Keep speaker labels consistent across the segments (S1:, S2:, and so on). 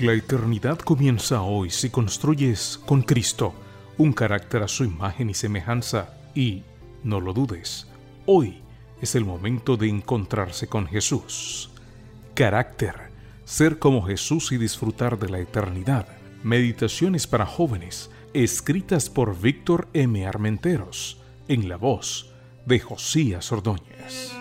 S1: La eternidad comienza hoy si construyes con Cristo un carácter a su imagen y semejanza y, no lo dudes, hoy es el momento de encontrarse con Jesús. Carácter, ser como Jesús y disfrutar de la eternidad. Meditaciones para jóvenes, escritas por Víctor M. Armenteros, en la voz de Josías Ordóñez.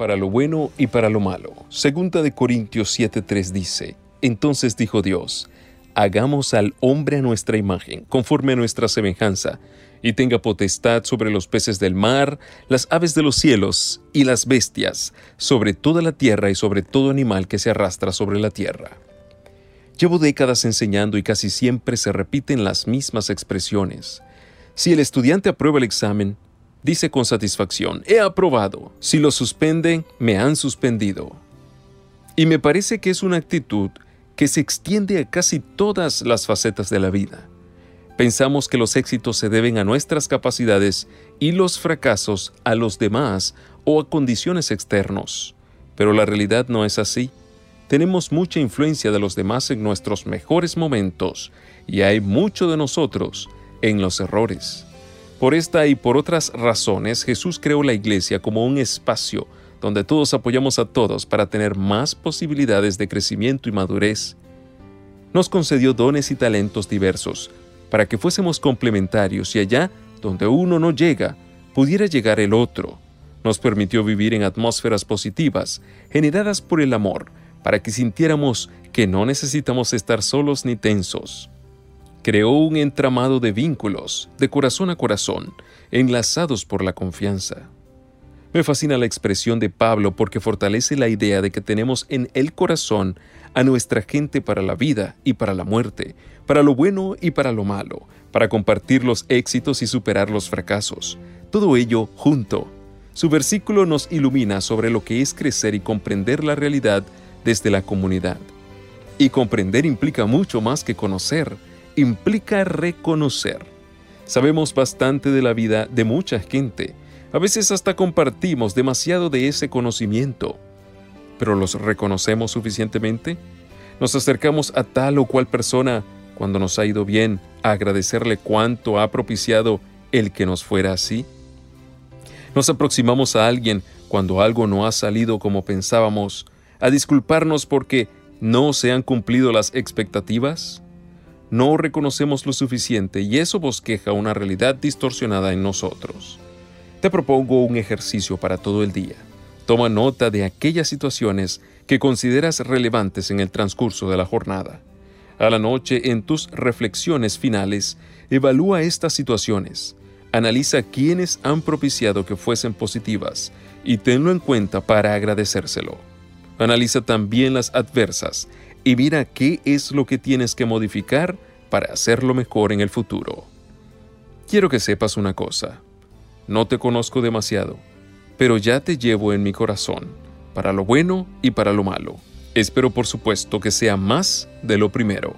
S2: Para lo bueno y para lo malo. Segunda de Corintios 7:3 dice, Entonces dijo Dios, hagamos al hombre a nuestra imagen, conforme a nuestra semejanza, y tenga potestad sobre los peces del mar, las aves de los cielos y las bestias, sobre toda la tierra y sobre todo animal que se arrastra sobre la tierra. Llevo décadas enseñando y casi siempre se repiten las mismas expresiones. Si el estudiante aprueba el examen, dice con satisfacción, he aprobado. Si lo suspenden, me han suspendido. Y me parece que es una actitud que se extiende a casi todas las facetas de la vida. Pensamos que los éxitos se deben a nuestras capacidades y los fracasos a los demás o a condiciones externos. Pero la realidad no es así. Tenemos mucha influencia de los demás en nuestros mejores momentos y hay mucho de nosotros en los errores. Por esta y por otras razones, Jesús creó la iglesia como un espacio donde todos apoyamos a todos para tener más posibilidades de crecimiento y madurez. Nos concedió dones y talentos diversos para que fuésemos complementarios y allá donde uno no llega, pudiera llegar el otro. Nos permitió vivir en atmósferas positivas, generadas por el amor, para que sintiéramos que no necesitamos estar solos ni tensos. Creó un entramado de vínculos, de corazón a corazón, enlazados por la confianza. Me fascina la expresión de Pablo porque fortalece la idea de que tenemos en el corazón a nuestra gente para la vida y para la muerte, para lo bueno y para lo malo, para compartir los éxitos y superar los fracasos. Todo ello junto. Su versículo nos ilumina sobre lo que es crecer y comprender la realidad desde la comunidad. Y comprender implica mucho más que conocer, implica reconocer. Sabemos bastante de la vida de mucha gente, a veces hasta compartimos demasiado de ese conocimiento, pero ¿los reconocemos suficientemente? ¿Nos acercamos a tal o cual persona cuando nos ha ido bien, a agradecerle cuánto ha propiciado el que nos fuera así? ¿Nos aproximamos a alguien cuando algo no ha salido como pensábamos, a disculparnos porque no se han cumplido las expectativas? No reconocemos lo suficiente y eso bosqueja una realidad distorsionada en nosotros. Te propongo un ejercicio para todo el día. Toma nota de aquellas situaciones que consideras relevantes en el transcurso de la jornada. A la noche, en tus reflexiones finales, evalúa estas situaciones. Analiza quiénes han propiciado que fuesen positivas y tenlo en cuenta para agradecérselo. Analiza también las adversas y mira qué es lo que tienes que modificar para hacerlo mejor en el futuro. Quiero que sepas una cosa. No te conozco demasiado, pero ya te llevo en mi corazón, para lo bueno y para lo malo. Espero por supuesto que sea más de lo primero.